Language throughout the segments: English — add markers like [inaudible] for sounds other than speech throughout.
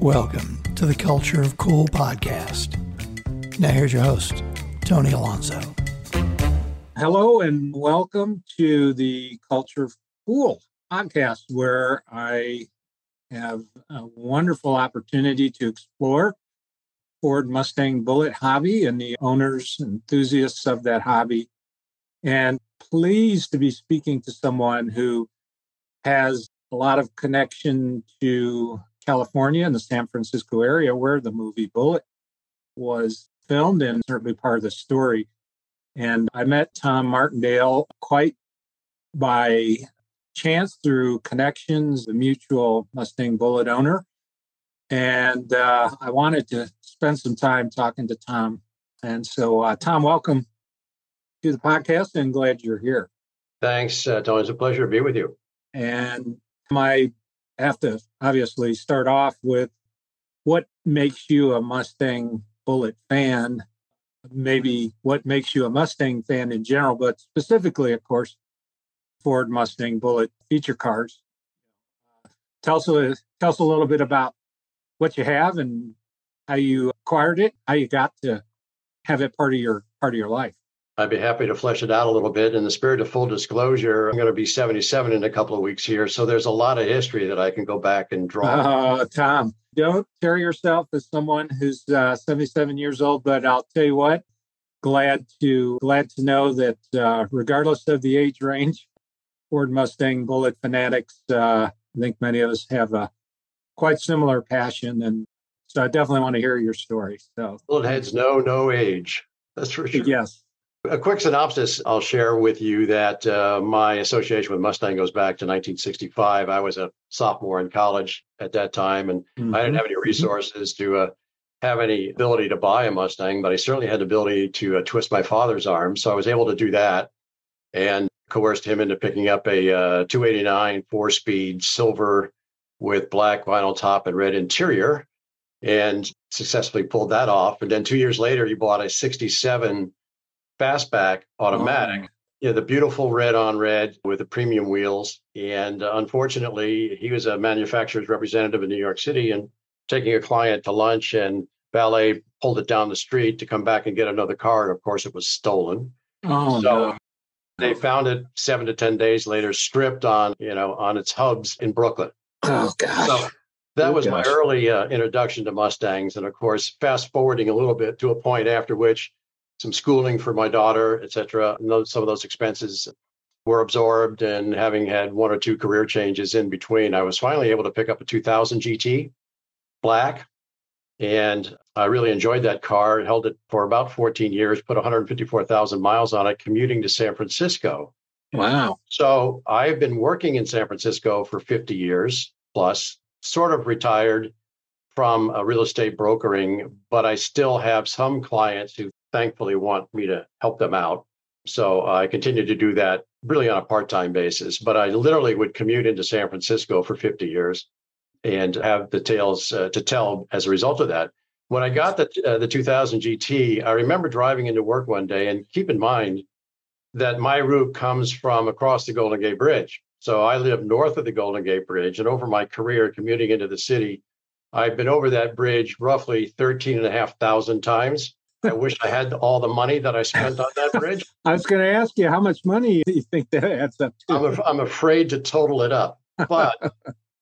Welcome to the Culture of Cool podcast. Now, here's your host, Tony Alonso. Hello, and welcome to the Culture of Cool podcast, where I have a wonderful opportunity to explore Ford Mustang Bullitt hobby and the owners, and enthusiasts of that hobby. And pleased to be speaking to someone who has a lot of connection to California and the San Francisco area where the movie Bullitt was filmed and certainly part of the story. And I met Tom Martindale quite by chance through connections, the mutual Mustang Bullitt owner. And uh, I wanted to spend some time talking to Tom. And so, uh, Tom, welcome to the podcast and glad you're here. Thanks, uh, Tony. It's a pleasure to be with you. And I have to obviously start off with what makes you a Mustang Bullitt fan? Maybe what makes you a Mustang fan in general, but specifically, of course, Ford Mustang Bullitt feature cars. Tell us, a, tell us a little bit about what you have and how you acquired it, how you got to have it part of your part of your life. I'd be happy to flesh it out a little bit. In the spirit of full disclosure, I'm going to be 77 in a couple of weeks here. So there's a lot of history that I can go back and draw. Uh, Tom, don't carry yourself as someone who's uh, 77 years old, but I'll tell you what, glad to glad to know that uh, regardless of the age range, Ford Mustang Bullitt fanatics, uh, I think many of us have a quite similar passion. And so I definitely want to hear your story. So Bullitt heads know no age. That's for sure. Yes. A quick synopsis I'll share with you that uh, my association with Mustang goes back to 1965. I was a sophomore in college at that time, and mm-hmm. I didn't have any mm-hmm. resources to uh, have any ability to buy a Mustang, but I certainly had the ability to uh, twist my father's arm. So I was able to do that and coerced him into picking up a uh, 289 four speed silver with black vinyl top and red interior and successfully pulled that off. And then two years later, he bought a 67 fastback automatic. Oh. Yeah, the beautiful red on red with the premium wheels. And uh, unfortunately, he was a manufacturer's representative in New York City and taking a client to lunch, and valet pulled it down the street to come back and get another car. And of course, it was stolen. Oh, so no. they found it seven to 10 days later, stripped on, you know, on its hubs in Brooklyn. Oh, gosh. So that oh, was gosh. my early uh, introduction to Mustangs. And of course, fast forwarding a little bit to a point after which some schooling for my daughter, et cetera. And those, some of those expenses were absorbed. And having had one or two career changes in between, I was finally able to pick up a 2000 GT black. And I really enjoyed that car. Held it for about 14 years, put 154,000 miles on it, commuting to San Francisco. Wow. So I've been working in San Francisco for 50 years plus, sort of retired from a real estate brokering, but I still have some clients who thankfully want me to help them out. So I continued to do that really on a part time basis. But I literally would commute into San Francisco for 50 years and have the tales uh, to tell as a result of that. When I got the, uh, the 2000 GT, I remember driving into work one day and keep in mind that my route comes from across the Golden Gate Bridge. So I live north of the Golden Gate Bridge. And over my career commuting into the city, I've been over that bridge roughly 13 and a half thousand times. I wish I had all the money that I spent on that bridge. [laughs] I was going to ask you how much money do you think that adds up to? I'm, af- I'm afraid to total it up. But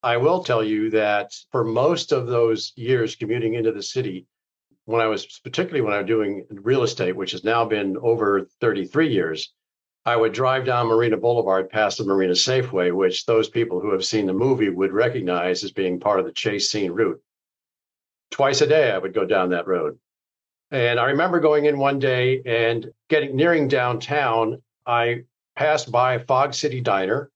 I will tell you that for most of those years commuting into the city, when I was particularly when I was doing real estate, which has now been over 33 years, I would drive down Marina Boulevard past the Marina Safeway, which those people who have seen the movie would recognize as being part of the chase scene route. Twice a day, I would go down that road. And I remember going in one day and getting nearing downtown. I passed by Fog City Diner.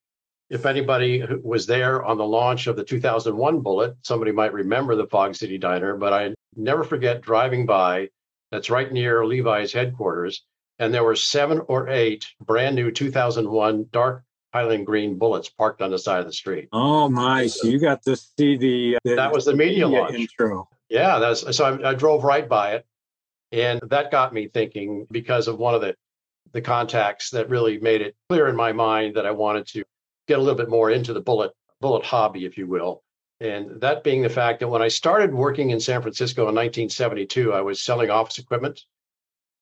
If anybody was there on the launch of the 2001 Bullitt, somebody might remember the Fog City Diner, but I never forget driving by. That's right near Levi's headquarters. And there were seven or eight brand new 2001 dark Highland Green Bullitts parked on the side of the street. Oh my! So you got to see the, the that was the media, media launch intro. Yeah, that's so I, I drove right by it and that got me thinking because of one of the, the contacts that really made it clear in my mind that I wanted to get a little bit more into the bullet Bullitt hobby, if you will. And that being the fact that when I started working in San Francisco in 1972, I was selling office equipment.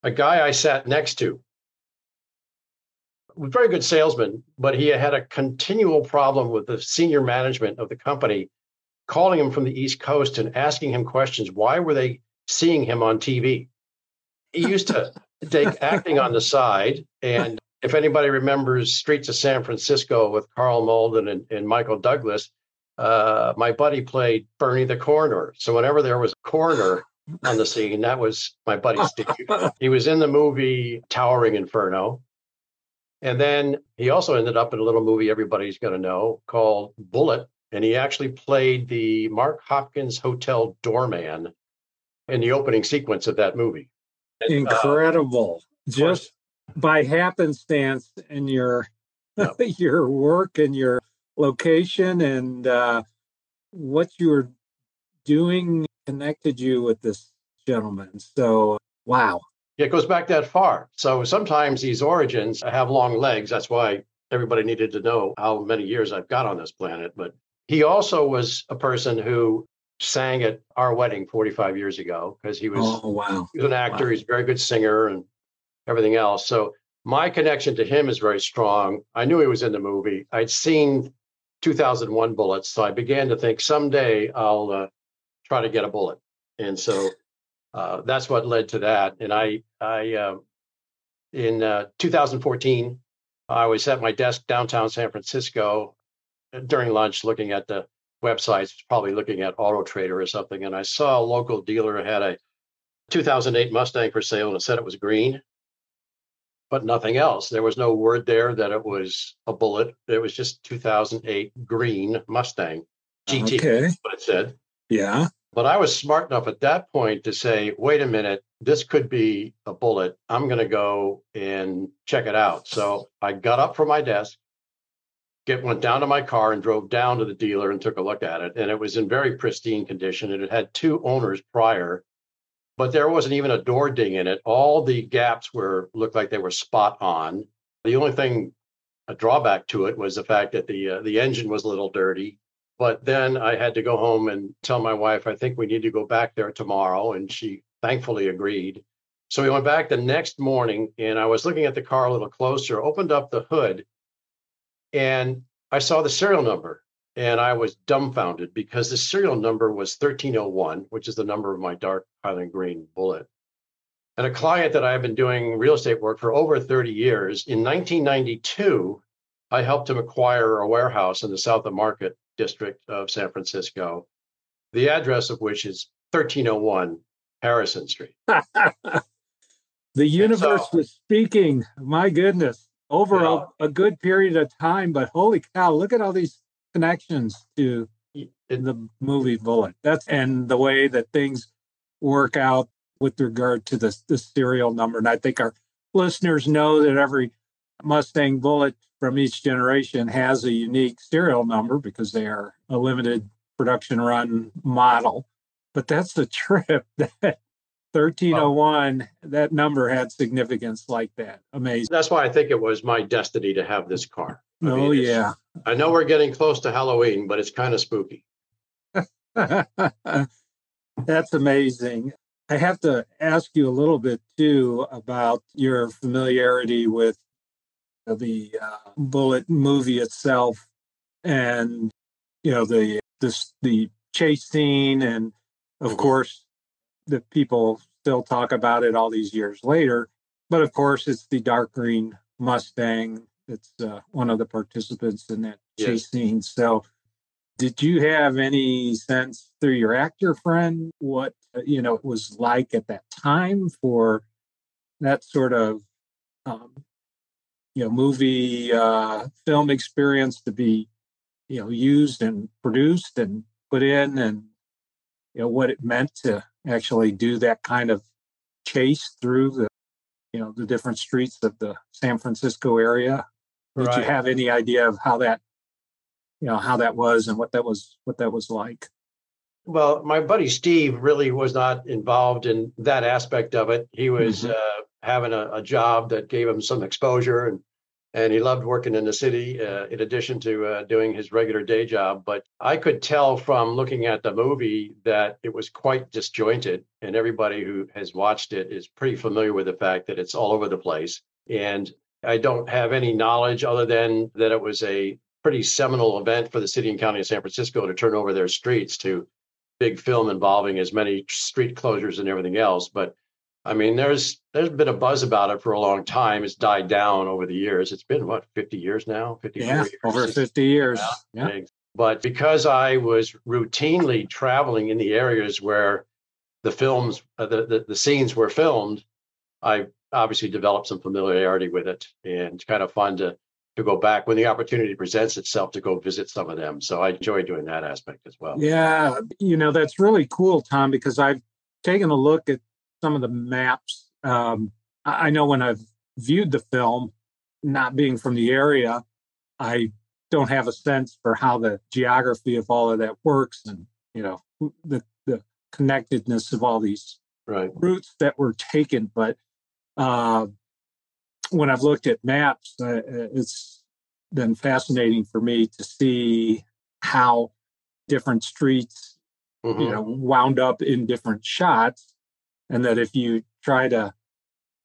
A guy I sat next to was a very good salesman, but he had a continual problem with the senior management of the company calling him from the East Coast and asking him questions. Why were they seeing him on TV? He used to take acting on the side. And if anybody remembers Streets of San Francisco with Karl Malden and, and Michael Douglas, uh, my buddy played Bernie the coroner. So whenever there was a coroner on the scene, that was my buddy Steve. [laughs] he was in the movie Towering Inferno. And then he also ended up in a little movie everybody's going to know called Bullitt. And he actually played the Mark Hopkins Hotel doorman in the opening sequence of that movie. Incredible. Uh, Just by happenstance in your [laughs] your work and your location and uh, what you were doing connected you with this gentleman. So wow. Yeah, it goes back that far. So sometimes these origins have long legs. That's why everybody needed to know how many years I've got on this planet. But he also was a person who sang at our wedding 45 years ago because he was, oh, wow. he was an actor. Wow. He's a very good singer and everything else. So my connection to him is very strong. I knew he was in the movie. I'd seen 2001 Bullitts. So I began to think someday I'll uh, try to get a Bullitt. And so uh, that's what led to that. And I, I, uh, in 2014, I was at my desk downtown San Francisco uh, during lunch looking at the websites, probably looking at Auto Trader or something. And I saw a local dealer had a 2008 Mustang for sale and it said it was green but nothing else. There was no word there that it was a Bullitt. It was just 2008 green Mustang GT. Okay. What it said. Yeah. But I was smart enough at that point to say, wait a minute, this could be a Bullitt. I'm going to go and check it out. So I got up from my desk, get went down to my car and drove down to the dealer and took a look at it. And it was in very pristine condition. And it had two owners prior but there wasn't even a door ding in it. All the gaps were looked like they were spot on. The only thing, a drawback to it, was the fact that the uh, the engine was a little dirty. But then I had to go home and tell my wife, I think we need to go back there tomorrow, and she thankfully agreed. So we went back the next morning, and I was looking at the car a little closer, opened up the hood, and I saw the serial number and I was dumbfounded because the serial number was 1301, which is the number of my dark Highland Green Bullitt. And a client that I have been doing real estate work for over 30 years, in 1992, I helped him acquire a warehouse in the South of Market district of San Francisco, the address of which is 1301 Harrison Street. [laughs] the universe so, was speaking, my goodness, over know, a, a good period of time. But holy cow, look at all these connections to in the movie Bullitt. That's and the way that things work out with regard to the the serial number. And I think our listeners know that every Mustang Bullitt from each generation has a unique serial number because they are a limited production run model. But that's the [laughs] trip that 1301 that number had significance like that. Amazing. That's why i think it was my destiny to have this car. I oh mean, yeah. I know we're getting close to halloween but it's kind of spooky. [laughs] That's amazing. I have to ask you a little bit too about your familiarity with the uh, bullitt movie itself and you know the this the chase scene and of mm-hmm. course that people still talk about it all these years later. But of course, it's the dark green Mustang. It's uh, one of the participants in that yes. chase scene. So, did you have any sense through your actor friend what you know it was like at that time for that sort of um, you know movie uh, film experience to be you know used and produced and put in and you know what it meant to actually do that kind of chase through the you know the different streets of the San Francisco area. Did right. you have any idea of how that you know how that was and what that was what that was like? Well, my buddy Steve really was not involved in that aspect of it. He was mm-hmm. uh, having a, a, job that gave him some exposure and and he loved working in the city uh, in addition to uh, doing his regular day job. But I could tell from looking at the movie that it was quite disjointed, and everybody who has watched it is pretty familiar with the fact that it's all over the place. And I don't have any knowledge other than that it was a pretty seminal event for the city and county of San Francisco to turn over their streets to big film involving as many street closures and everything else. But I mean, there's there's been a buzz about it for a long time. It's died down over the years. It's been what 50 years now, 50 yeah, years, over 50 years. Yeah. But because I was routinely traveling in the areas where the films, uh, the, the the scenes were filmed, I obviously developed some familiarity with it, and it's kind of fun to to go back when the opportunity presents itself to go visit some of them. So I enjoy doing that aspect as well. Yeah, you know that's really cool, Tom, because I've taken a look at some of the maps. Um, I know when I've viewed the film, not being from the area, I don't have a sense for how the geography of all of that works, and you know the the connectedness of all these right. routes that were taken. But uh, when I've looked at maps, uh, it's been fascinating for me to see how different streets, mm-hmm. you know, wound up in different shots and that if you try to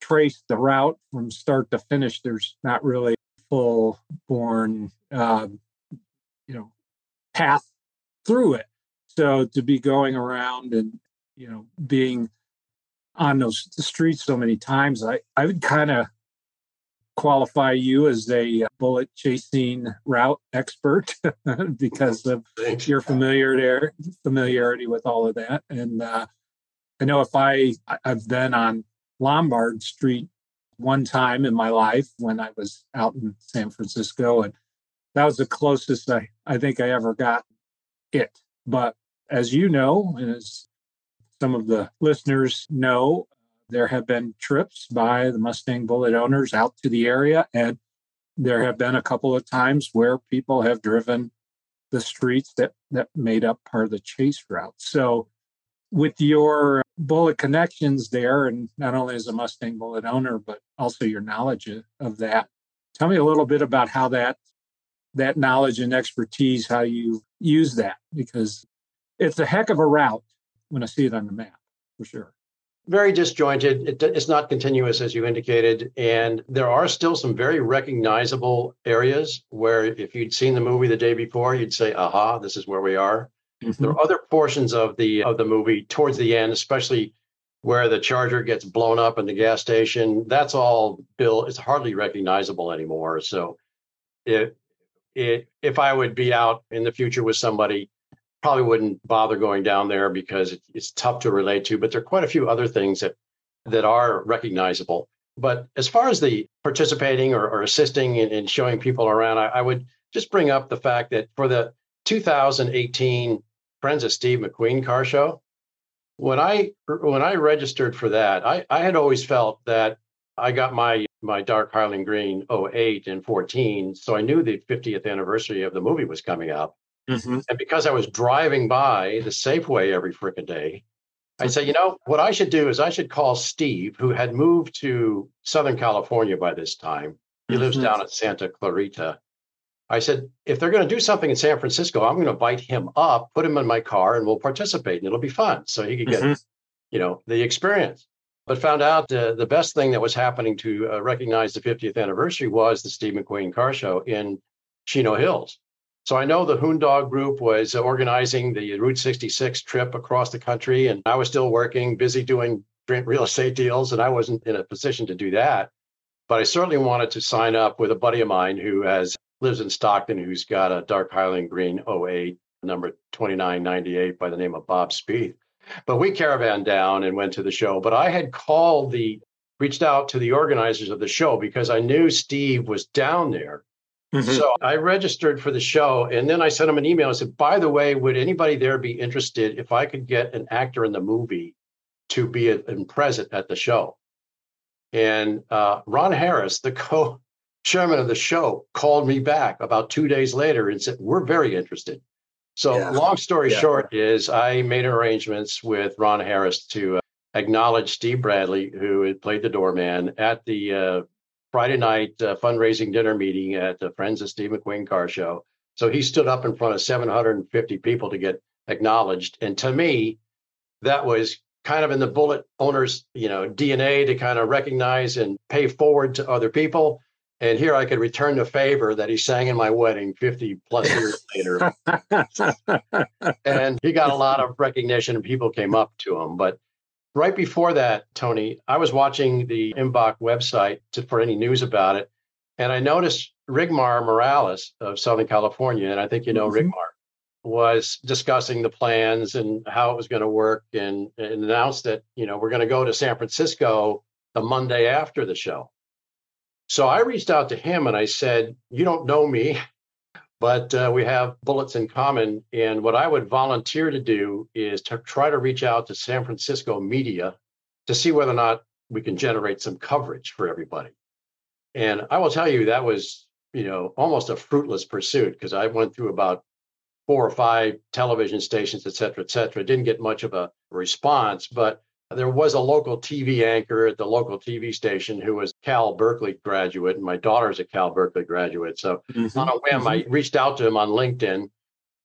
trace the route from start to finish, there's not really full born, um, you know, path through it. So to be going around and you know being on those streets so many times, I I would kind of qualify you as a Bullitt chasing route expert [laughs] because of your familiarity familiarity with all of that and uh, I know if I I've been on Lombard Street one time in my life when I was out in San Francisco, and that was the closest I, I think I ever got it. But as you know, and as some of the listeners know, there have been trips by the Mustang Bullitt owners out to the area, and there have been a couple of times where people have driven the streets that that made up part of the chase route. So with your Bullitt connections there, and not only as a Mustang Bullitt owner, but also your knowledge of that. Tell me a little bit about how that that knowledge and expertise, how you use that, because it's a heck of a route when I see it on the map, for sure. Very disjointed. It, it's not continuous, as you indicated. And there are still some very recognizable areas where if you'd seen the movie the day before, you'd say, aha, this is where we are. Mm-hmm. There are other portions of the of the movie towards the end, especially where the charger gets blown up in the gas station. That's all Bill. It's hardly recognizable anymore. So, it, it, if I would be out in the future with somebody, probably wouldn't bother going down there because it, it's tough to relate to. But there are quite a few other things that that are recognizable. But as far as the participating or, or assisting and, showing people around, I, I would just bring up the fact that for the 2018 Friends of Steve McQueen car show. When I when I registered for that, I, I had always felt that I got my my dark Highland Green 08 and 14, so I knew the 50th anniversary of the movie was coming up. Mm-hmm. And because I was driving by the Safeway every freaking day, I said, you know, what I should do is I should call Steve, who had moved to Southern California by this time. He mm-hmm. lives down at Santa Clarita. I said, if they're going to do something in San Francisco, I'm going to invite him up, put him in my car, and we'll participate, and it'll be fun. So he could get, mm-hmm. you know, the experience. But found out uh, the best thing that was happening to uh, recognize the 50th anniversary was the Steve McQueen Car Show in Chino Hills. So I know the Hoondog Group was organizing the Route 66 trip across the country, and I was still working, busy doing real estate deals, and I wasn't in a position to do that. But I certainly wanted to sign up with a buddy of mine who has lives in Stockton who's got a dark Highland Green 08, number 2998 by the name of Bob Spieth. But we caravan down and went to the show. But I had called the, reached out to the organizers of the show because I knew Steve was down there. Mm-hmm. So I registered for the show and then I sent him an email. I said, by the way, would anybody there be interested if I could get an actor in the movie to be a, present at the show? And uh, Ron Harris, the [laughs] co chairman of the show called me back about two days later and said, We're very interested. So, yeah. long story yeah. short, is I made arrangements with Ron Harris to uh, acknowledge Steve Bradley, who had played the doorman at the uh, Friday night uh, fundraising dinner meeting at the Friends of Steve McQueen Car Show. So he stood up in front of 750 people to get acknowledged. And to me, that was kind of in the Bullitt owner's, you know, DNA to kind of recognize and pay forward to other people. And here I could return the favor that he sang in my wedding 50 plus years [laughs] later. and he got a lot of recognition and people came up to him. But right before that, Tony, I was watching the MBOC website to, for any news about it. And I noticed Rigmar Morales of Southern California, and I think you know mm-hmm. Rigmar, was discussing the plans and how it was going to work and, and announced that, you know, we're going to go to San Francisco the Monday after the show. So I reached out to him and I said, You don't know me, but uh, we have Bullitts in common. And what I would volunteer to do is to try to reach out to San Francisco media to see whether or not we can generate some coverage for everybody. And I will tell you, that was, you know, almost a fruitless pursuit because I went through about four or five television stations, et cetera, et cetera. Didn't get much of a response, but there was a local TV anchor at the local TV station who was Cal Berkeley graduate, and my daughter's a Cal Berkeley graduate. So mm-hmm. on a whim, mm-hmm. I reached out to him on LinkedIn,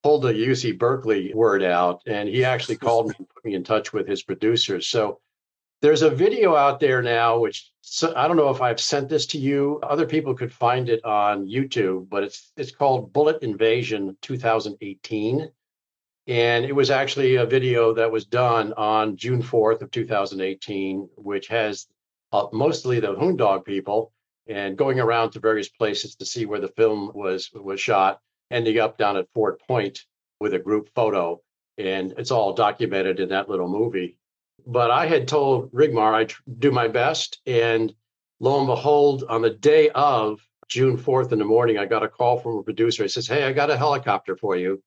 pulled the UC Berkeley word out, and he actually [laughs] called me and put me in touch with his producers. So there's a video out there now, which so, I don't know if I've sent this to you. Other people could find it on YouTube, but it's it's called Bullitt Invasion 2018. And it was actually a video that was done on June 4th of 2018, which has uh, mostly the Hoondog people and going around to various places to see where the film was was shot, ending up down at Fort Point with a group photo. And it's all documented in that little movie. But I had told Rigmar I'd do my best. And lo and behold, on the day of June 4th in the morning, I got a call from a producer. He says, Hey, I got a helicopter for you.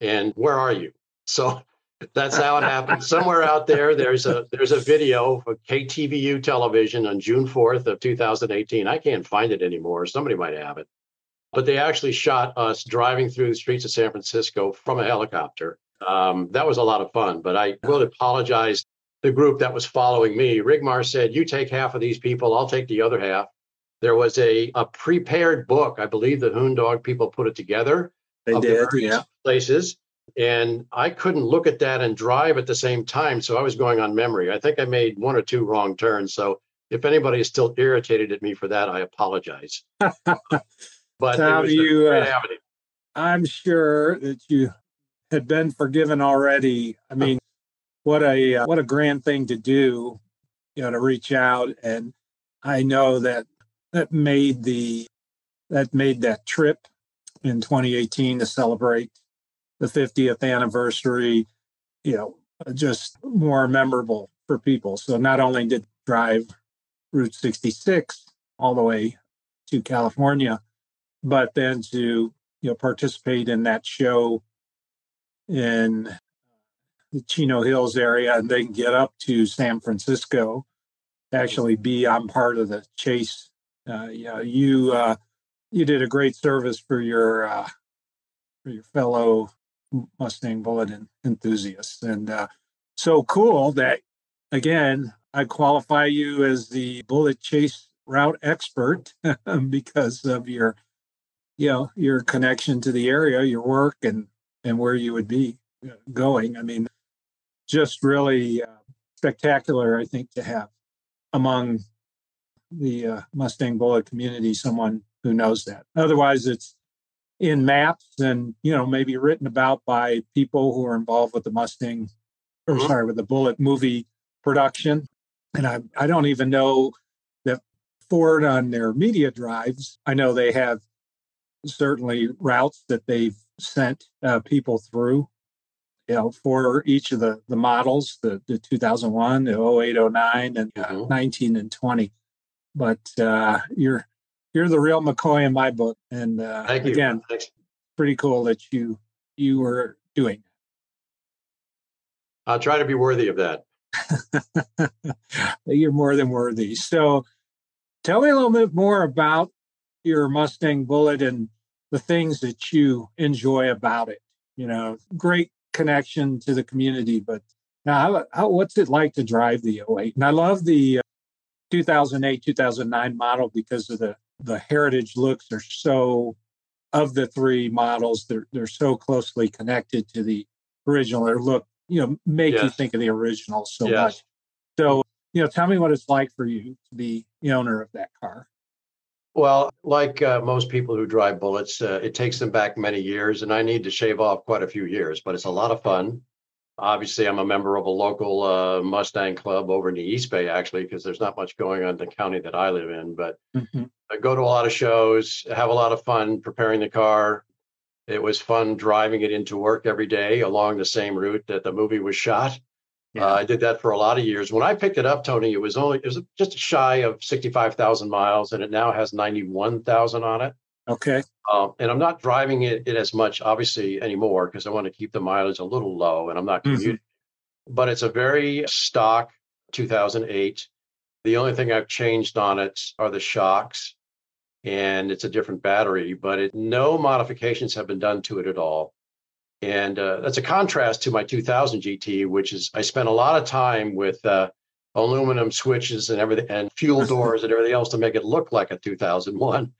And where are you? So [laughs] that's how it happened. [laughs] Somewhere out there, there's a there's a video of KTVU television on June 4th of 2018. I can't find it anymore. Somebody might have it. But they actually shot us driving through the streets of San Francisco from a helicopter. Um, that was a lot of fun, but I will apologize the group that was following me. Rigmar said, You take half of these people, I'll take the other half. There was a, a prepared book. I believe the Hoondog people put it together. They did, the yeah. Places. And I couldn't look at that and drive at the same time. So I was going on memory. I think I made one or two wrong turns. So if anybody is still irritated at me for that, I apologize. [laughs] but Tom, you, uh, I'm sure that you had been forgiven already. I mean, what a uh, what a grand thing to do, you know, to reach out. And I know that that made the that made that trip in 2018 to celebrate the 50th anniversary, you know, just more memorable for people. So not only did drive Route 66 all the way to California, but then to you know participate in that show in the Chino Hills area and then get up to San Francisco, actually be on part of the chase. Uh, yeah, you uh, you did a great service for your uh, for your fellow Mustang Bullitt enthusiasts, and uh, so cool that again I qualify you as the Bullitt chase route expert [laughs] because of your you know your connection to the area, your work, and and where you would be uh, going. I mean, just really uh, spectacular, I think, to have among the uh, Mustang Bullitt community someone who knows that. Otherwise, it's in maps and you know maybe written about by people who are involved with the Mustang, or mm-hmm. sorry, with the Bullitt movie production. And I I don't even know that Ford on their media drives. I know they have certainly routes that they've sent uh, people through you know, for each of the the models, the the 2001, the 08, 09, and uh, mm-hmm. 19 and 20. But uh, you're you're the real McCoy in my book, and uh, again, Thanks. pretty cool that you you were doing. I'll try to be worthy of that. [laughs] you're more than worthy. So, tell me a little bit more about your Mustang Bullitt and the things that you enjoy about it. You know, great connection to the community. But now, how, how, what's it like to drive the 08? And I love the uh, 2008, 2009 model because of the the heritage looks are so of the three models they're they're so closely connected to the original They look you know make yes. you think of the original so yes. much so you know tell me what it's like for you to be the owner of that car well like uh, most people who drive Bullitts uh, it takes them back many years and i need to shave off quite a few years but it's a lot of fun Obviously, I'm a member of a local uh, Mustang club over in the East Bay, actually, because there's not much going on in the county that I live in. But mm-hmm. I go to a lot of shows, have a lot of fun preparing the car. It was fun driving it into work every day along the same route that the movie was shot. Yeah. Uh, I did that for a lot of years. When I picked it up, Tony, it was only it was just shy of 65,000 miles, and it now has 91,000 on it. Okay. Um, and I'm not driving it, it as much, obviously, anymore because I want to keep the mileage a little low and I'm not mm-hmm. commuting. Mm-hmm. But it's a very stock 2008. The only thing I've changed on it are the shocks and it's a different battery, but it, no modifications have been done to it at all. And uh, that's a contrast to my 2000 GT, which is I spent a lot of time with uh, aluminum switches and everything and fuel [laughs] doors and everything else to make it look like a 2001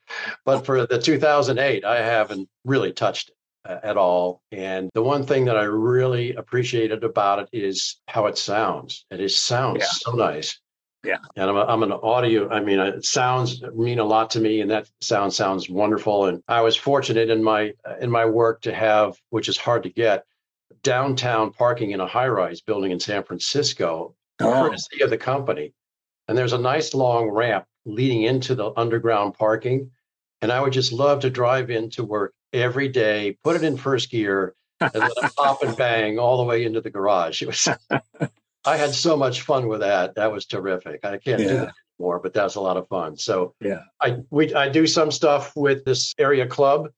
but for the 2008 i haven't really touched it uh, at all. And the one thing that i really appreciated about it is how it sounds. It is sounds yeah. so nice. Yeah. And I'm, a, I'm an audio i mean it sounds mean a lot to me and that sound sounds wonderful. And i was fortunate in my in my work to have which is hard to get downtown parking in a high rise building in San Francisco oh. courtesy of the company. And there's a nice long ramp leading into the underground parking. And I would just love to drive into work every day, put it in first gear, and let it pop and bang all the way into the garage. It was [laughs] I had so much fun with that. That was terrific. I can't yeah. do that anymore, but that's a lot of fun. So yeah, I we I do some stuff with this area club.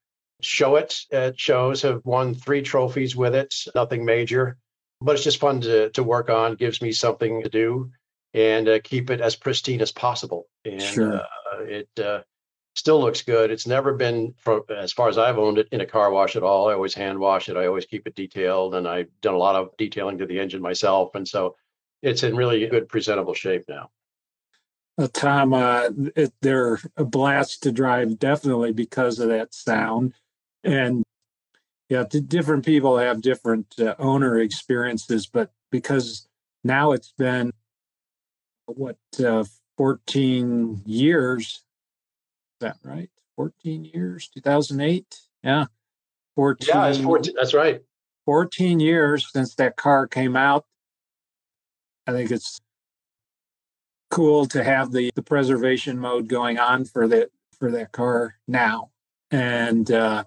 Show it at shows have won three trophies with it. Nothing major but it's just fun to to work on. Gives me something to do and uh, keep it as pristine as possible. And sure. uh, it uh, still looks good. It's never been, for, as far as I've owned it, in a car wash at all. I always hand wash it. I always keep it detailed, and I've done a lot of detailing to the engine myself, and so it's in really good, presentable shape now. Uh, Tom, uh, it, they're a blast to drive, definitely because of that sound. And yeah, different people have different uh, owner experiences, but because now it's been what uh, 14 years, is that right? 14 years, 2008. Yeah, 14. Yeah, it's 14. That's right. 14 years since that car came out. I think it's cool to have the, the preservation mode going on for that for that car now. And uh,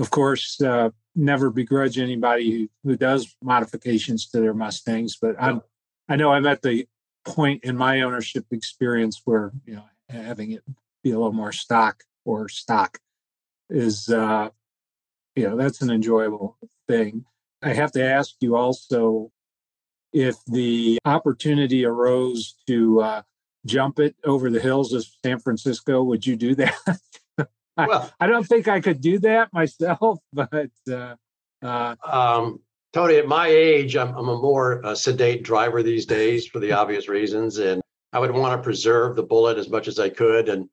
of course, uh, never begrudge anybody who, who does modifications to their Mustangs, but I'm, I know I'm at the point in my ownership experience where, you know, having it be a little more stock or stock is, uh, you know, that's an enjoyable thing. I have to ask you also if the opportunity arose to uh, jump it over the hills of San Francisco, would you do that? [laughs] well, [laughs] I, don't think I could do that myself, [laughs] but uh, uh, um, Tony, at my age, I'm, I'm a more uh, sedate driver these days for the [laughs] obvious reasons, and I would want to preserve the Bullitt as much as I could. And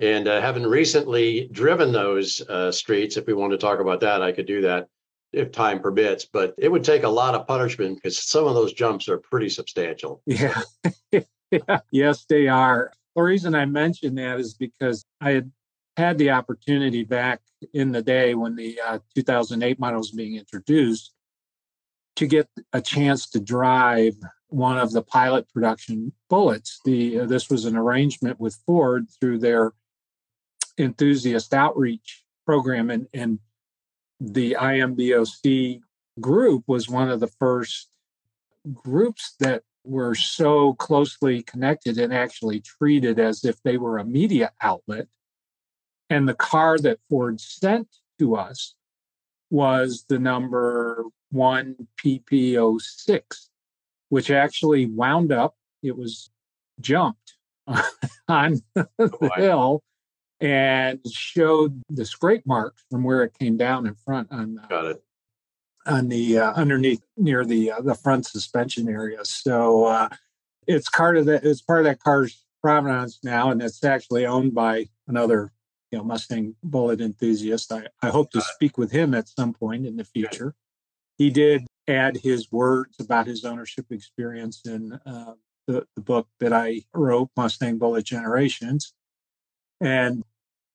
and uh, having recently driven those uh, streets, if we want to talk about that, I could do that if time permits. But it would take a lot of punishment because some of those jumps are pretty substantial. Yeah. yeah. Yes, they are. The reason I mention that is because I had had the opportunity back in the day when the uh, 2008 model was being introduced to get a chance to drive one of the pilot production Bullitts. The uh, this was an arrangement with Ford through their enthusiast outreach program, and, and the IMBOC group was one of the first groups that were so closely connected and actually treated as if they were a media outlet and the car that Ford sent to us was the number one PP06, which actually wound up, it was jumped [laughs] on the oh, hill and showed the scrape marks from where it came down in front on uh, Got it. on the uh, underneath near the uh, the front suspension area. So uh, it's part of that. It's part of that car's Provenance now, and it's actually owned by another you know Mustang Bullitt enthusiast. I, I hope to speak with him at some point in the future. He did add his words about his ownership experience in uh, the, the book that I wrote, Mustang Bullitt Generations. And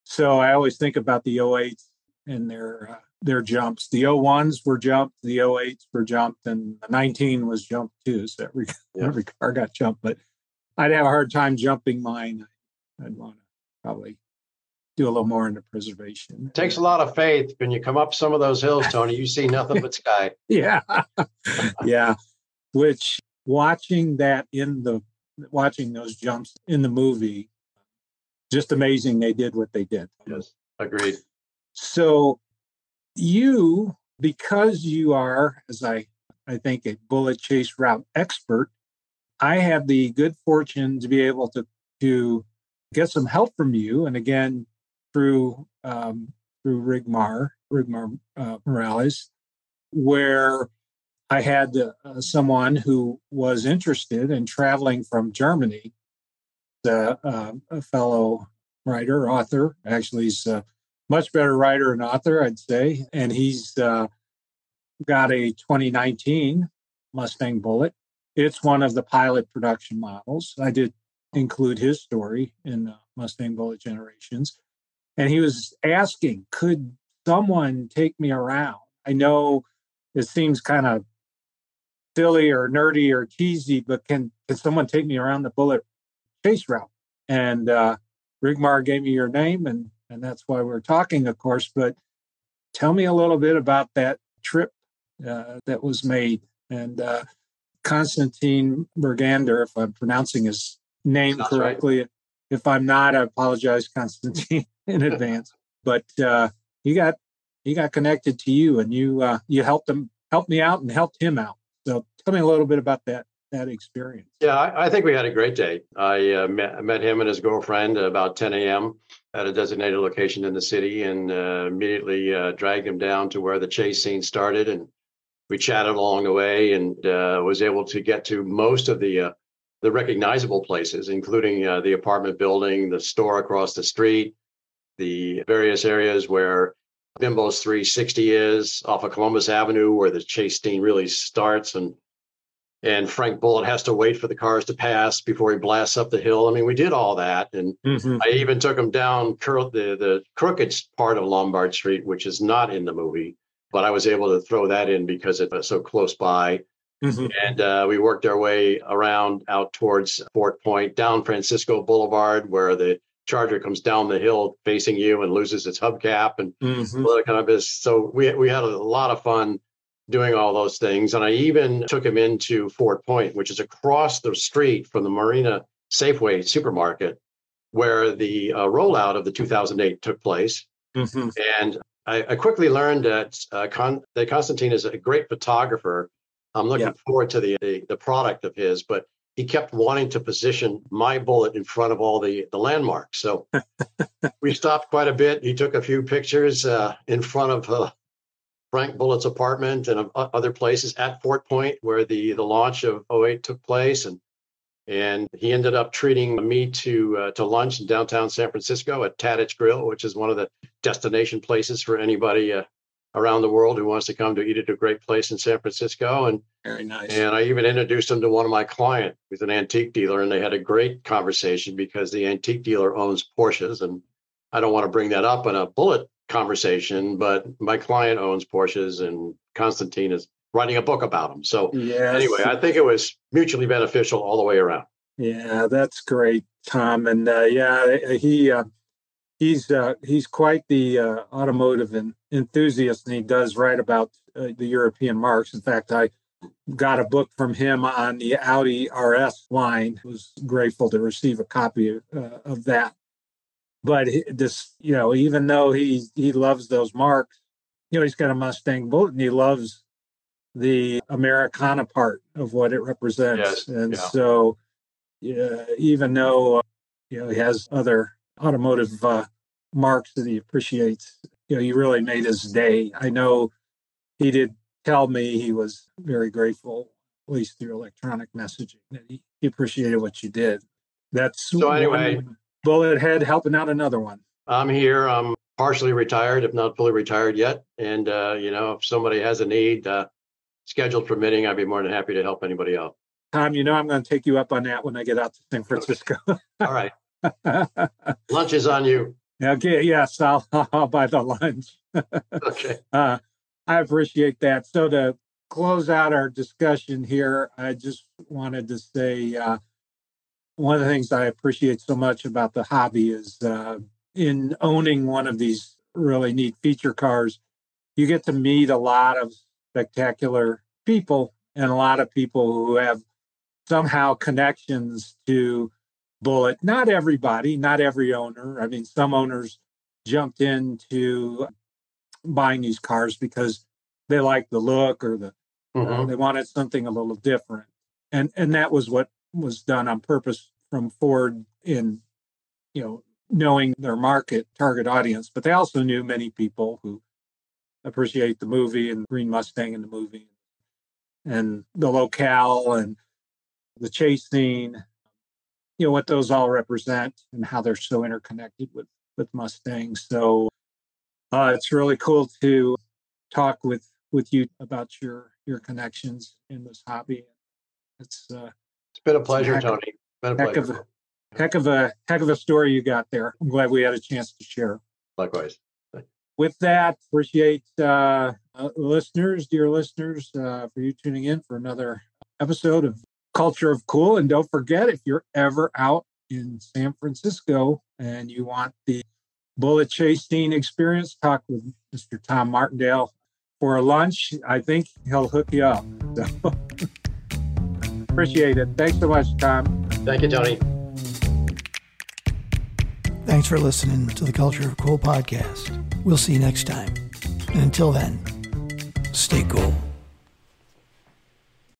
so I always think about the 08s and their uh, their jumps. The 01s were jumped, the 08s were jumped, and the 19 was jumped too. So every, [laughs] yeah. every car got jumped, but I'd have a hard time jumping mine. I'd want to probably do a little more into preservation. It takes a lot of faith when you come up some of those hills, Tony. You see nothing but sky. [laughs] yeah, yeah. Which watching that in the watching those jumps in the movie, just amazing. They did what they did. Yes, agreed. So you, because you are, as I I think, a Bullitt chase route expert, I have the good fortune to be able to to get some help from you. And again, through um, through Rigmar, Rigmar uh, Morales, where I had uh, someone who was interested in traveling from Germany, uh, a fellow writer, author. Actually, he's a much better writer and author, I'd say. And he's uh, got a 2019 Mustang Bullitt. It's one of the pilot production models. I did include his story in uh, Mustang Bullitt Generations and he was asking, could someone take me around? I know it seems kind of silly or nerdy or cheesy, but can can someone take me around the Bullitt chase route? And uh, Rigmar gave me your name, and and that's why we're talking, of course. But tell me a little bit about that trip uh, that was made, and uh, Constantine Bergander, if I'm pronouncing his name correctly. Right. If I'm not, I apologize, Constantine in advance. But uh, he got he got connected to you, and you uh, you helped him helped me out and helped him out. So tell me a little bit about that that experience. Yeah, I, I think we had a great day. I uh, met, met him and his girlfriend about 10 a.m. at a designated location in the city, and uh, immediately uh, dragged him down to where the chase scene started, and we chatted along the way, and uh, was able to get to most of the the recognizable places, including uh, the apartment building, the store across the street, the various areas where Bimbo's 360 is off of Columbus Avenue, where the chase scene really starts, and and Frank Bullitt has to wait for the cars to pass before he blasts up the hill. I mean, we did all that, and mm-hmm. I even took him down the the crooked part of Lombard Street, which is not in the movie, but I was able to throw that in because it was so close by. Mm-hmm. And uh, we worked our way around out towards Fort Point, down Francisco Boulevard, where the Charger comes down the hill facing you and loses its hubcap and mm-hmm. all that kind of business. So we we had a lot of fun doing all those things. And I even took him into Fort Point, which is across the street from the Marina Safeway supermarket, where the uh, rollout of the 2008 took place. Mm-hmm. And I, I, quickly learned that, uh, Con- that Constantine is a great photographer. I'm looking forward to the, the, the product of his, but he kept wanting to position my Bullitt in front of all the the landmarks. So [laughs] we stopped quite a bit. He took a few pictures uh, in front of uh, Frank Bullitt's apartment and uh, other places at Fort Point where the the launch of 08 took place, and and he ended up treating me to uh, to lunch in downtown San Francisco at Tadich Grill, which is one of the destination places for anybody uh, around the world who wants to come to eat at a great place in San Francisco. And very nice. And I even introduced him to one of my clients who's an antique dealer, and they had a great conversation because the antique dealer owns Porsches, and I don't want to bring that up in a Bullitt conversation, but my client owns Porsches, and Constantine is writing a book about them. So yes. anyway, I think it was mutually beneficial all the way around. Yeah, that's great, Tom. And uh, yeah, he uh, he's uh, he's quite the uh, automotive enthusiast, and he does write about uh, the European marks. In fact, I got a book from him on the Audi RS line. I Was grateful to receive a copy of, uh, of that. But this, you know, even though he he loves those marks, you know, he's got a Mustang Bullet, and he loves the Americana part of what it represents. Yes, and yeah. so, yeah, even though uh, you know he has other automotive uh, marks that he appreciates. You know, he really made his day. I know he did tell me he was very grateful, at least through electronic messaging, that he, he appreciated what you did. That's So anyway- Bullitt head helping out another one. I'm here. I'm partially retired, if not fully retired yet. And, uh, you know, if somebody has a need, uh, scheduled permitting, I'd be more than happy to help anybody out. Tom, you know I'm going to take you up on that when I get out to San Francisco. [laughs] All right. [laughs] Lunch is on you. okay, yes, I'll, [laughs] I'll buy the lunch. [laughs] Okay. Uh, I appreciate that. So to close out our discussion here, I just wanted to say uh, one of the things I appreciate so much about the hobby is uh, in owning one of these really neat feature cars, you get to meet a lot of spectacular people and a lot of people who have somehow connections to Bullitt. Not everybody, not every owner. I mean, some owners jumped into buying these cars because they like the look or the Mhm. they wanted something a little different and and that was what was done on purpose from ford in you know knowing their market target audience but they also knew many people who appreciate the movie and green mustang in the movie and the locale and the chase scene you know what those all represent and how they're so interconnected with with mustangs so uh, it's really cool to talk with with you about your your connections in this hobby. It's a It's been a pleasure, Tony. Been a heck of pleasure. heck of a heck of a story you got there. I'm glad we had a chance to share. Likewise. With that, appreciate uh, uh, listeners, dear listeners, uh, for you tuning in for another episode of Culture of Cool. And don't forget, if you're ever out in San Francisco and you want the Bullitt chasing experience, talk with Mr. Tom Martindale for a lunch. I think he'll hook you up. So [laughs] appreciate it. Thanks so much, Tom. Thank you, Tony. Thanks for listening to the Culture of Cool podcast. We'll see you next time. And until then, stay cool.